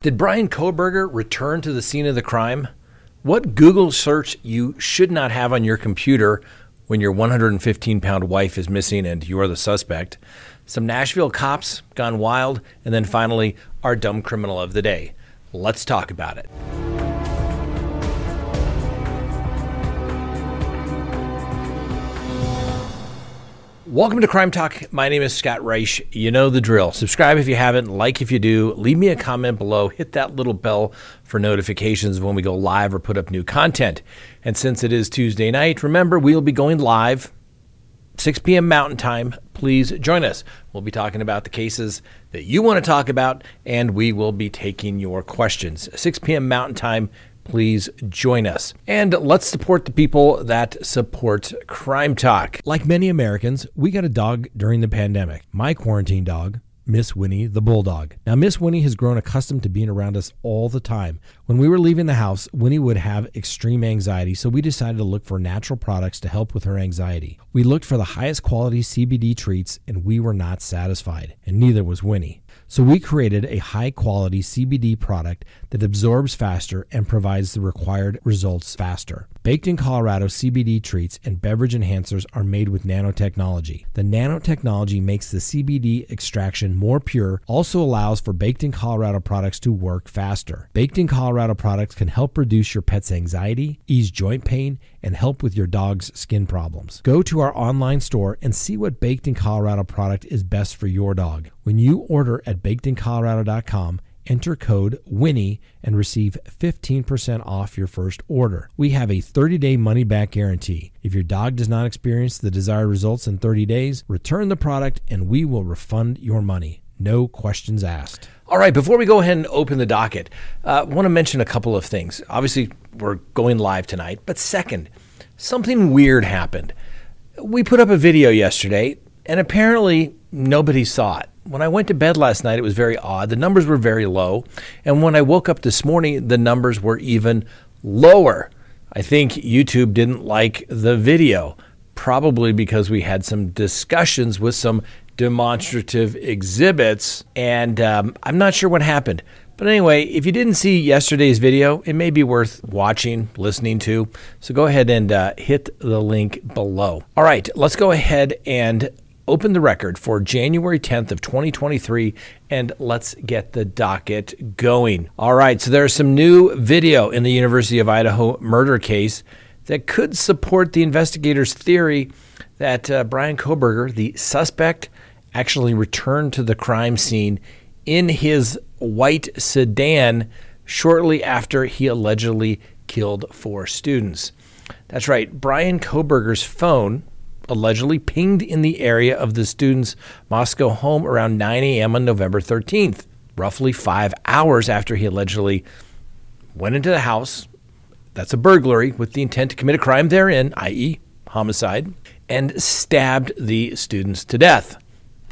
Did Bryan Kohberger return to the scene of the crime? What Google search you should not have on your computer when your 115 pound wife is missing and you're the suspect? Some Nashville cops gone wild, and then finally, our dumb criminal of the day. Let's talk about it. Welcome to Crime Talk. My name is Scott Reich. You know the drill. Subscribe if you haven't, like if you do, leave me a comment below, hit that little bell for notifications when we go live or put up new content. And since it is Tuesday night, remember we'll be going live 6 p.m. Mountain Time. Please join us. We'll be talking about the cases that you want to talk about, and we will be taking your questions. 6 p.m. Mountain Time, please join us. And let's support the people that support Crime Talk. Like many Americans, we got a dog during the pandemic. My quarantine dog, Miss Winnie the Bulldog. Now, Miss Winnie has grown accustomed to being around us all the time. When we were leaving the house, Winnie would have extreme anxiety, so we decided to look for natural products to help with her anxiety. We looked for the highest quality CBD treats, and we were not satisfied, and neither was Winnie. So we created a high quality CBD product that absorbs faster and provides the required results faster. Baked in Colorado CBD treats and beverage enhancers are made with nanotechnology. The nanotechnology makes the CBD extraction more pure, also allows for baked in Colorado products to work faster. Baked in Colorado products can help reduce your pet's anxiety, ease joint pain, and help with your dog's skin problems. Go to our online store and see what Baked in Colorado product is best for your dog. When you order at bakedincolorado.com, enter code WINNIE and receive 15% off your first order. We have a 30 day money back guarantee. If your dog does not experience the desired results in 30 days, return the product and we will refund your money. No questions asked. All right, before we go ahead and open the docket, I uh, want to mention a couple of things. Obviously, we're going live tonight, but second, something weird happened. We put up a video yesterday, and apparently nobody saw it. When I went to bed last night, it was very odd. The numbers were very low. And when I woke up this morning, the numbers were even lower. I think YouTube didn't like the video, probably because we had some discussions with some demonstrative exhibits. And um, I'm not sure what happened. But anyway, if you didn't see yesterday's video, it may be worth watching, listening to. So go ahead and uh, hit the link below. All right, let's go ahead and open the record for January 10th of 2023 and let's get the docket going. All right, so there's some new video in the University of Idaho murder case that could support the investigators' theory that uh, Bryan Kohberger, the suspect, actually returned to the crime scene in his white sedan shortly after he allegedly killed four students. That's right, Bryan Kohberger's phone allegedly pinged in the area of the student's Moscow home around 9 a.m. on November 13th, roughly five hours after he allegedly went into the house. That's a burglary with the intent to commit a crime therein, i.e., homicide, and stabbed the students to death.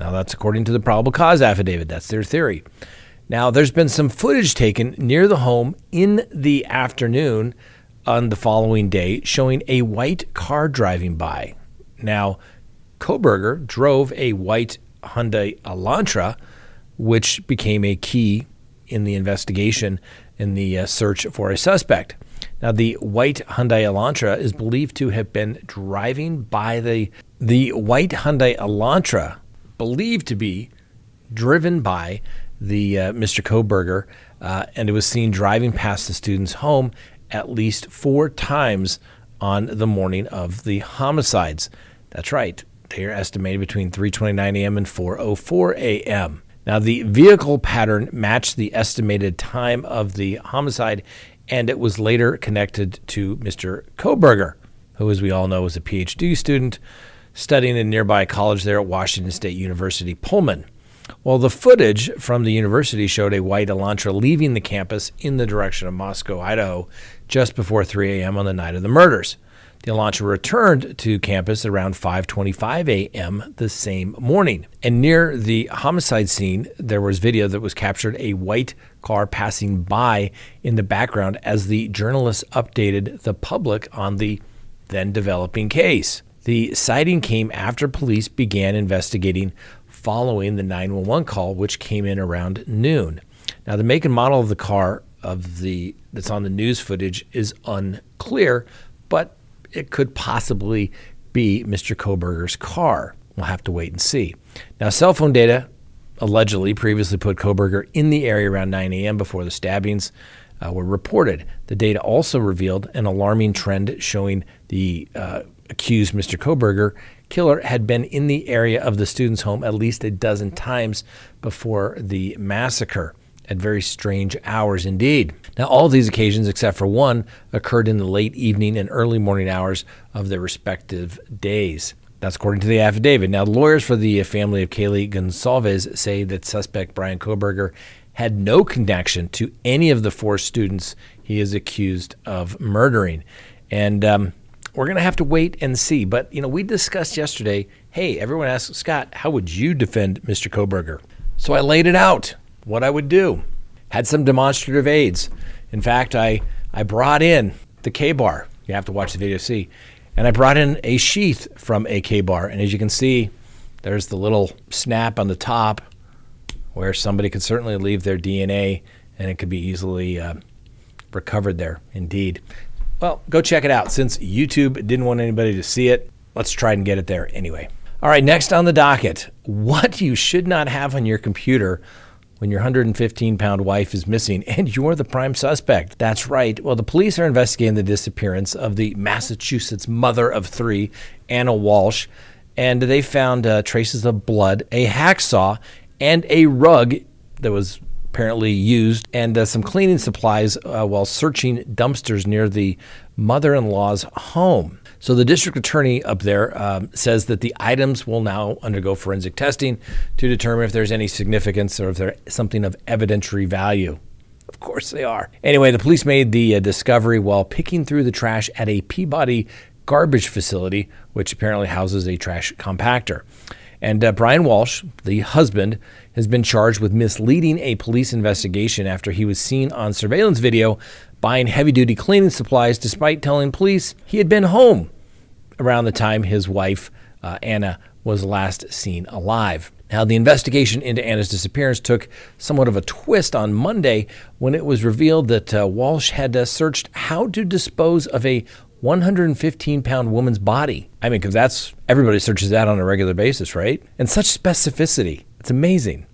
Now, that's according to the probable cause affidavit. That's their theory. Now, there's been some footage taken near the home in the afternoon on the following day showing a white car driving by. Now, Kohberger drove a white Hyundai Elantra, which became a key in the investigation in the uh, search for a suspect. Now, the white Hyundai Elantra is believed to have been driving by the the white Hyundai Elantra, believed to be driven by the uh, Mr. Kohberger, uh, and it was seen driving past the student's home at least four times on the morning of the homicides. That's right. They are estimated between 3:29 a.m. and 4:04 a.m. Now, the vehicle pattern matched the estimated time of the homicide, and it was later connected to Mr. Kohberger, who, as we all know, was a PhD student studying in nearby college there at Washington State University Pullman. Well, the footage from the university showed a white Elantra leaving the campus in the direction of Moscow, Idaho, just before 3 a.m. on the night of the murders. The Elantra returned to campus around 5:25 a.m. the same morning. And near the homicide scene, there was video that was captured a white car passing by in the background as the journalists updated the public on the then developing case. The sighting came after police began investigating following the 911 call which came in around noon. Now, the make and model of the car of the that's on the news footage is unclear, but it could possibly be Mr. Kohberger's car. We'll have to wait and see. Now, cell phone data allegedly previously put Kohberger in the area around 9 a.m. before the stabbings uh, were reported. The data also revealed an alarming trend showing the uh, accused Mr. Kohberger, killer had been in the area of the student's home at least a dozen times before the massacre at very strange hours indeed. Now, all these occasions, except for one, occurred in the late evening and early morning hours of their respective days. That's according to the affidavit. Now, the lawyers for the family of Kaylee Goncalves say that suspect Bryan Kohberger had no connection to any of the four students he is accused of murdering. And um, we're going to have to wait and see. But, you know, we discussed yesterday hey, everyone asked Scott, how would you defend Mr. Kohberger? So I laid it out what I would do. Had some demonstrative aids. In fact, I, I brought in the Ka-Bar. You have to watch the video to see. And I brought in a sheath from a Ka-Bar. And as you can see, there's the little snap on the top where somebody could certainly leave their DNA and it could be easily uh, recovered there, indeed. Well, go check it out. Since YouTube didn't want anybody to see it, let's try and get it there anyway. All right, next on the docket what you should not have on your computer when your 115 pound wife is missing and you're the prime suspect. That's right. Well, the police are investigating the disappearance of the Massachusetts mother of three, Anna Walshe, and they found uh, traces of blood, a hacksaw, and a rug that was apparently used, and uh, some cleaning supplies uh, while searching dumpsters near the mother in law's home. So the district attorney up there um, says that the items will now undergo forensic testing to determine if there's any significance or if they're something of evidentiary value. Of course they are. Anyway, the police made the uh, discovery while picking through the trash at a Peabody garbage facility, which apparently houses a trash compactor. And uh, Brian Walshe, the husband, has been charged with misleading a police investigation after he was seen on surveillance video buying heavy duty cleaning supplies despite telling police he had been home around the time his wife, uh, Anna, was last seen alive. Now, the investigation into Anna's disappearance took somewhat of a twist on Monday when it was revealed that uh, Walshe had uh, searched how to dispose of a 115 pound woman's body. I mean, because that's everybody searches that on a regular basis, right? And such specificity. It's amazing.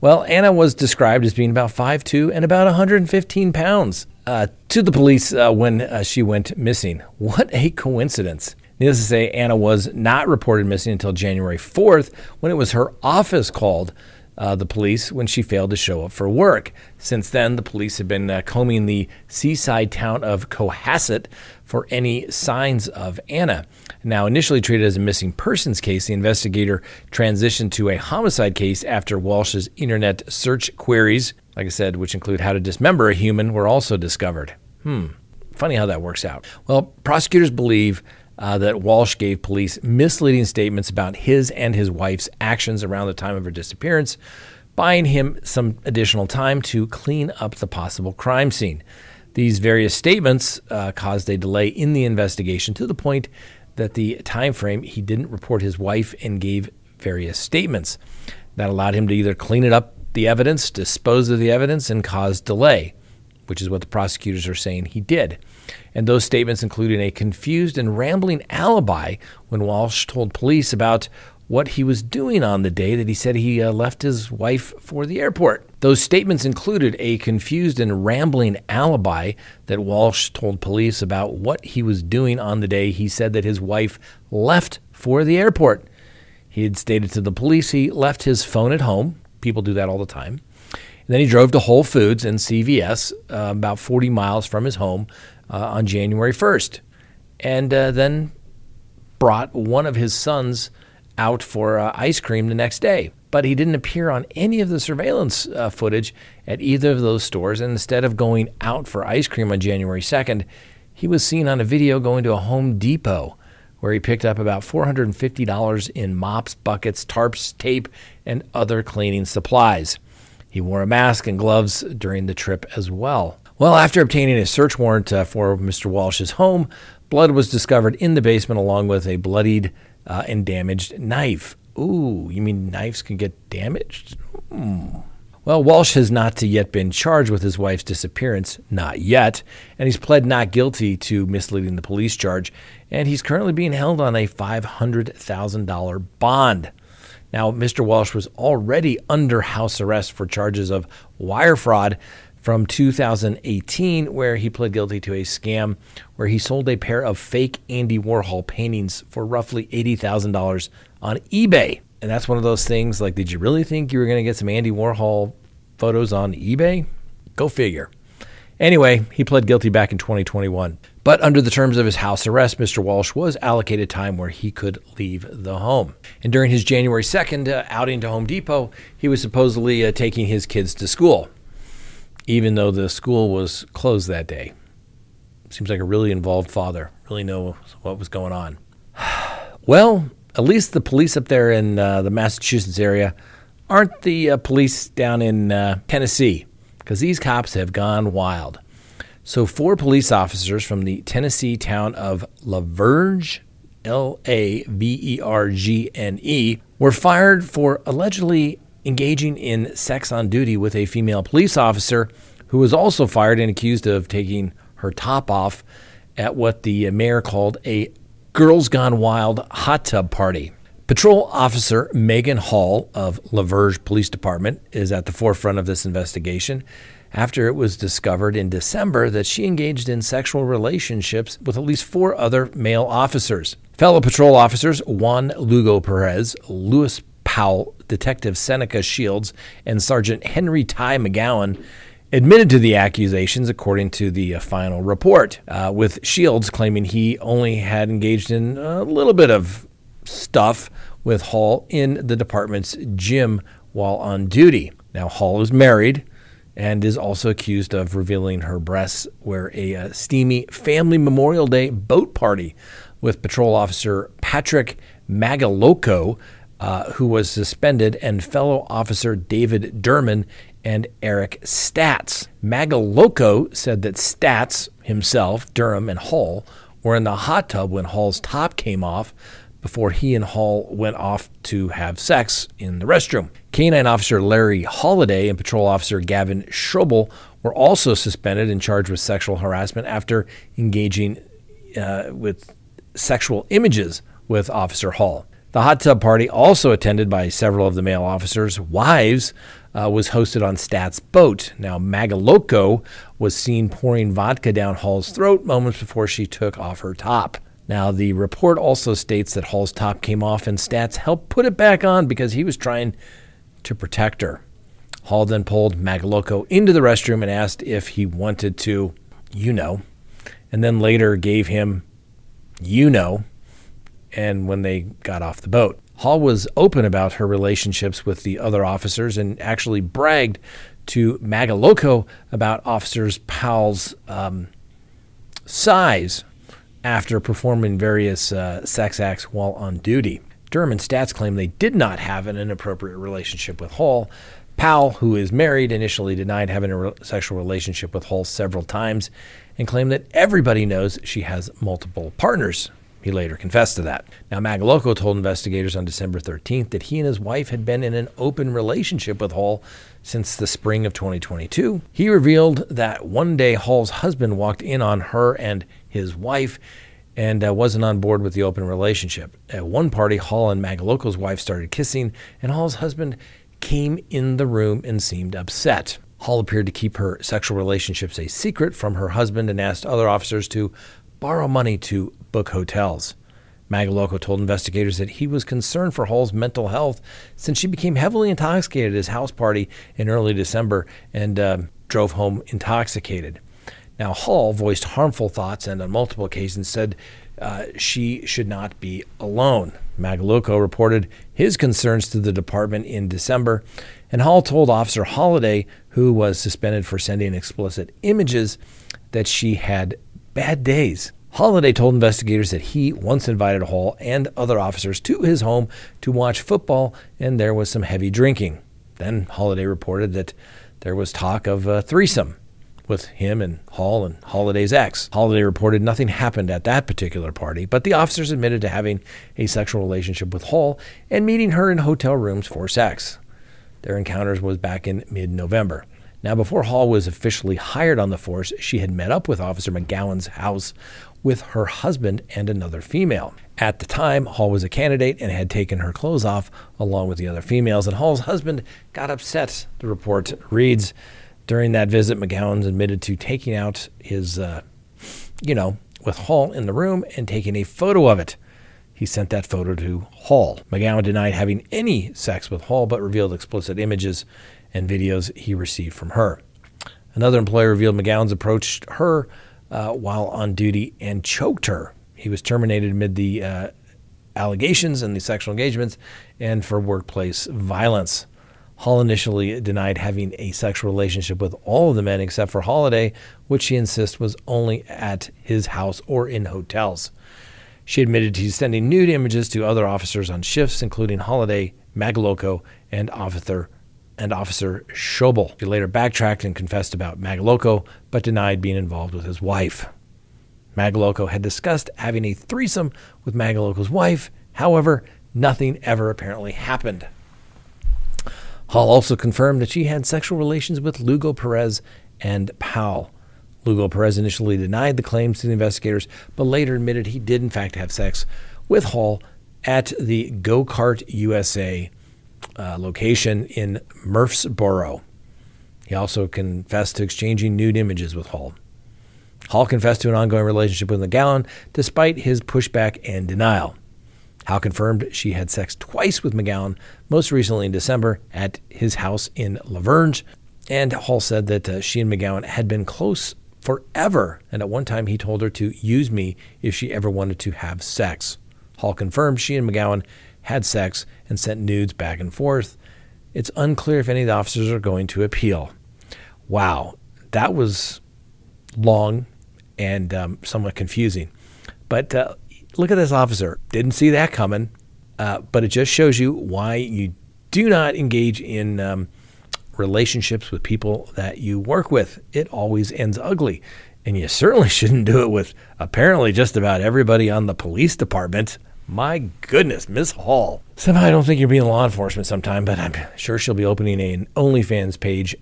Well, Anna was described as being about 5'2 and about 115 pounds uh, to the police uh, when uh, she went missing. What a coincidence. Needless to say, Anna was not reported missing until January 4th when it was her office called uh, the police when she failed to show up for work. Since then, the police have been uh, combing the seaside town of Cohasset for any signs of Anna. Now, initially treated as a missing persons case, the investigator transitioned to a homicide case after Walshe's internet search queries, like I said, which include how to dismember a human, were also discovered. Hmm. Funny how that works out. Well, prosecutors believe uh, that Walshe gave police misleading statements about his and his wife's actions around the time of her disappearance, buying him some additional time to clean up the possible crime scene. These various statements uh, caused a delay in the investigation to the point that the time frame he didn't report his wife and gave various statements. That allowed him to either clean it up the evidence, dispose of the evidence, and cause delay, which is what the prosecutors are saying he did and those statements included a confused and rambling alibi when Walshe told police about what he was doing on the day that he said he uh, left his wife for the airport. Those statements included a confused and rambling alibi that Walshe told police about what he was doing on the day he said that his wife left for the airport. He had stated to the police he left his phone at home. People do that all the time. And then he drove to Whole Foods and CVS, uh, about 40 miles from his home, uh, on January 1st, and uh, then brought one of his sons out for uh, ice cream the next day. But he didn't appear on any of the surveillance uh, footage at either of those stores. And instead of going out for ice cream on January 2nd, he was seen on a video going to a Home Depot where he picked up about $450 in mops, buckets, tarps, tape, and other cleaning supplies. He wore a mask and gloves during the trip as well. Well, after obtaining a search warrant uh, for Mr. Walshe's home, blood was discovered in the basement along with a bloodied uh, and damaged knife. Ooh, you mean knives can get damaged? Hmm. Well, Walshe has not yet been charged with his wife's disappearance, not yet, and he's pled not guilty to misleading the police charge, and he's currently being held on a $500,000 bond. Now, Mr. Walshe was already under house arrest for charges of wire fraud from 2018, where he pled guilty to a scam where he sold a pair of fake Andy Warhol paintings for roughly $80,000 on eBay. And that's one of those things like, did you really think you were going to get some Andy Warhol photos on eBay? Go figure. Anyway, he pled guilty back in 2021. But under the terms of his house arrest, Mr. Walshe was allocated time where he could leave the home. And during his January 2nd uh, outing to Home Depot, he was supposedly uh, taking his kids to school, even though the school was closed that day. Seems like a really involved father, really knows what was going on. well, at least the police up there in uh, the Massachusetts area aren't the uh, police down in uh, Tennessee, because these cops have gone wild. So, four police officers from the Tennessee town of LaVergne, L A V E R G N E, were fired for allegedly engaging in sex on duty with a female police officer who was also fired and accused of taking her top off at what the mayor called a Girls Gone Wild hot tub party. Patrol Officer Megan Hall of LaVergne Police Department is at the forefront of this investigation after it was discovered in December that she engaged in sexual relationships with at least four other male officers. Fellow patrol officers Juan Lugo Perez, Louis Powell, Detective Seneca Shields, and Sergeant Henry Ty McGowan admitted to the accusations, according to the uh, final report, uh, with Shields claiming he only had engaged in a little bit of stuff with Hall in the department's gym while on duty. Now, Hall is married and is also accused of revealing her breasts where a, uh, steamy family Memorial Day boat party with patrol officer Patrick Magalocco, uh, who was suspended, and fellow officer David Durham and Eric Stats. Magaloco said that Stats himself, Durham, and Hall were in the hot tub when Hall's top came off before he and Hall went off to have sex in the restroom. Canine Officer Larry Holliday and Patrol Officer Gavin Schroebel were also suspended and charged with sexual harassment after engaging uh, with sexual images with Officer Hall. The hot tub party, also attended by several of the male officers' wives, uh, was hosted on Stat's boat. Now, Magalocco was seen pouring vodka down Hall's throat moments before she took off her top. Now, the report also states that Hall's top came off and Stats helped put it back on because he was trying to protect her. Hall then pulled Magalocco into the restroom and asked if he wanted to, you know, and then later gave him, you know, and when they got off the boat. Hall was open about her relationships with the other officers and actually bragged to Magaloco about Officers Powell's um, size after performing various uh, sex acts while on duty. Durham and Statz claim they did not have an inappropriate relationship with Hall. Powell, who is married, initially denied having a re- sexual relationship with Hall several times and claimed that everybody knows she has multiple partners. He later confessed to that. Now, Magalocco told investigators on December 13th that he and his wife had been in an open relationship with Hall since the spring of 2022. He revealed that one day Hall's husband walked in on her and his wife and uh, wasn't on board with the open relationship. At one party, Hall and Magalocco's wife started kissing, and Hall's husband came in the room and seemed upset. Hall appeared to keep her sexual relationships a secret from her husband and asked other officers to borrow money to book hotels. Magalocco told investigators that he was concerned for Hall's mental health since she became heavily intoxicated at his house party in early December and uh, drove home intoxicated. Now, Hall voiced harmful thoughts and on multiple occasions said uh, she should not be alone. Magalocco reported his concerns to the department in December, and Hall told Officer Holliday, who was suspended for sending explicit images, that she had bad days. Holliday told investigators that he once invited Hall and other officers to his home to watch football, and there was some heavy drinking. Then Holliday reported that there was talk of a threesome with him and Hall and Holliday's ex. Holliday reported nothing happened at that particular party, but the officers admitted to having a sexual relationship with Hall and meeting her in hotel rooms for sex. Their encounters was back in mid November. Now, before Hall was officially hired on the force, she had met up with Officer McGowan's house with her husband and another female. At the time, Hall was a candidate and had taken her clothes off along with the other females, and Hall's husband got upset, the report reads. During that visit, McGowan admitted to taking out his, uh, you know, with Hall in the room and taking a photo of it. He sent that photo to Hall. McGowan denied having any sex with Hall, but revealed explicit images and videos he received from her. Another employee revealed McGowan's approached her uh, while on duty and choked her. He was terminated amid the uh, allegations and the sexual engagements and for workplace violence. Hall initially denied having a sexual relationship with all of the men except for Holiday, which she insists was only at his house or in hotels. She admitted to sending nude images to other officers on shifts, including Holiday, Magaloko, and Officer and Officer Schobel. He later backtracked and confessed about Magaloco, but denied being involved with his wife. Magaloco had discussed having a threesome with Magaloco's wife. However, nothing ever apparently happened. Hall also confirmed that she had sexual relations with Lugo Perez and Powell. Lugo Perez initially denied the claims to the investigators, but later admitted he did, in fact, have sex with Hall at the Go Kart USA uh, location in Murfreesboro. He also confessed to exchanging nude images with Hall. Hall confessed to an ongoing relationship with McGowan despite his pushback and denial. Hall confirmed she had sex twice with McGowan, most recently in December at his house in La Vergne. And Hall said that uh, she and McGowan had been close forever, and at one time he told her to use me if she ever wanted to have sex. Hall confirmed she and McGowan had sex and sent nudes back and forth. It's unclear if any of the officers are going to appeal. Wow, that was long and um, somewhat confusing. But uh, look at this officer. Didn't see that coming. Uh, but it just shows you why you do not engage in um, relationships with people that you work with. It always ends ugly. And you certainly shouldn't do it with apparently just about everybody on the police department. My goodness, Miss Hall. Somehow I don't think you're being law enforcement sometime, but I'm sure she'll be opening an OnlyFans page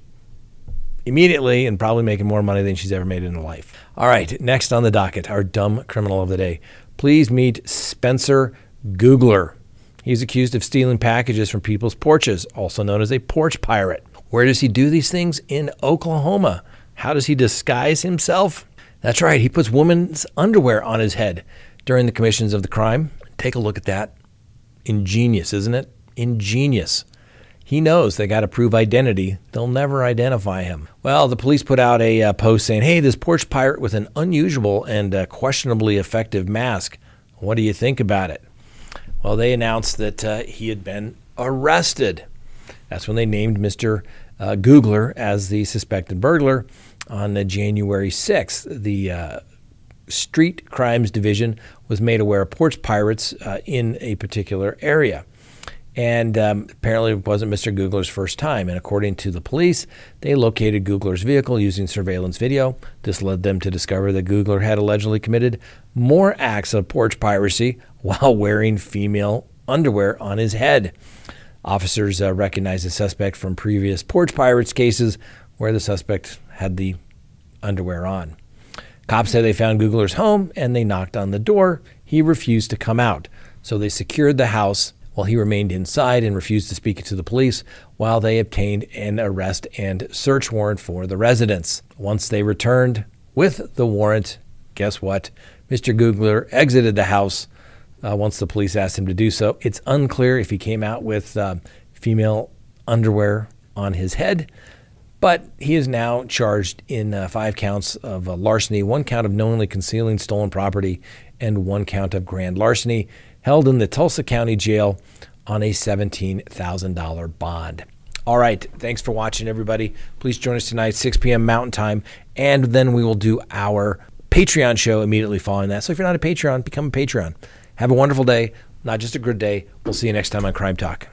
immediately and probably making more money than she's ever made in her life. All right, next on the docket, our dumb criminal of the day. Please meet Spencer Googler. He's accused of stealing packages from people's porches, also known as a porch pirate. Where does he do these things? In Oklahoma. How does he disguise himself? That's right, he puts women's underwear on his head during the commissions of the crime. Take a look at that. Ingenious, isn't it? Ingenious. He knows they got to prove identity. They'll never identify him. Well, the police put out a uh, post saying, hey, this porch pirate with an unusual and uh, questionably effective mask. What do you think about it? Well, they announced that uh, he had been arrested. That's when they named Mr. Uh, Googler as the suspected burglar on uh, January 6th. The uh, Street Crimes Division was made aware of porch pirates uh, in a particular area. And um, apparently, it wasn't Mr. Googler's first time. And according to the police, they located Googler's vehicle using surveillance video. This led them to discover that Googler had allegedly committed more acts of porch piracy while wearing female underwear on his head. Officers uh, recognized the suspect from previous porch pirates cases where the suspect had the underwear on. Cops said they found Googler's home and they knocked on the door. He refused to come out. So they secured the house while he remained inside and refused to speak to the police while they obtained an arrest and search warrant for the residence. Once they returned with the warrant, guess what? Mr. Googler exited the house uh, once the police asked him to do so. It's unclear if he came out with uh, female underwear on his head. But he is now charged in uh, five counts of uh, larceny, one count of knowingly concealing stolen property, and one count of grand larceny, held in the Tulsa County Jail on a $17,000 bond. All right, thanks for watching, everybody. Please join us tonight, 6 p.m. Mountain Time, and then we will do our Patreon show immediately following that. So if you're not a Patreon, become a Patreon. Have a wonderful day, not just a good day. We'll see you next time on Crime Talk.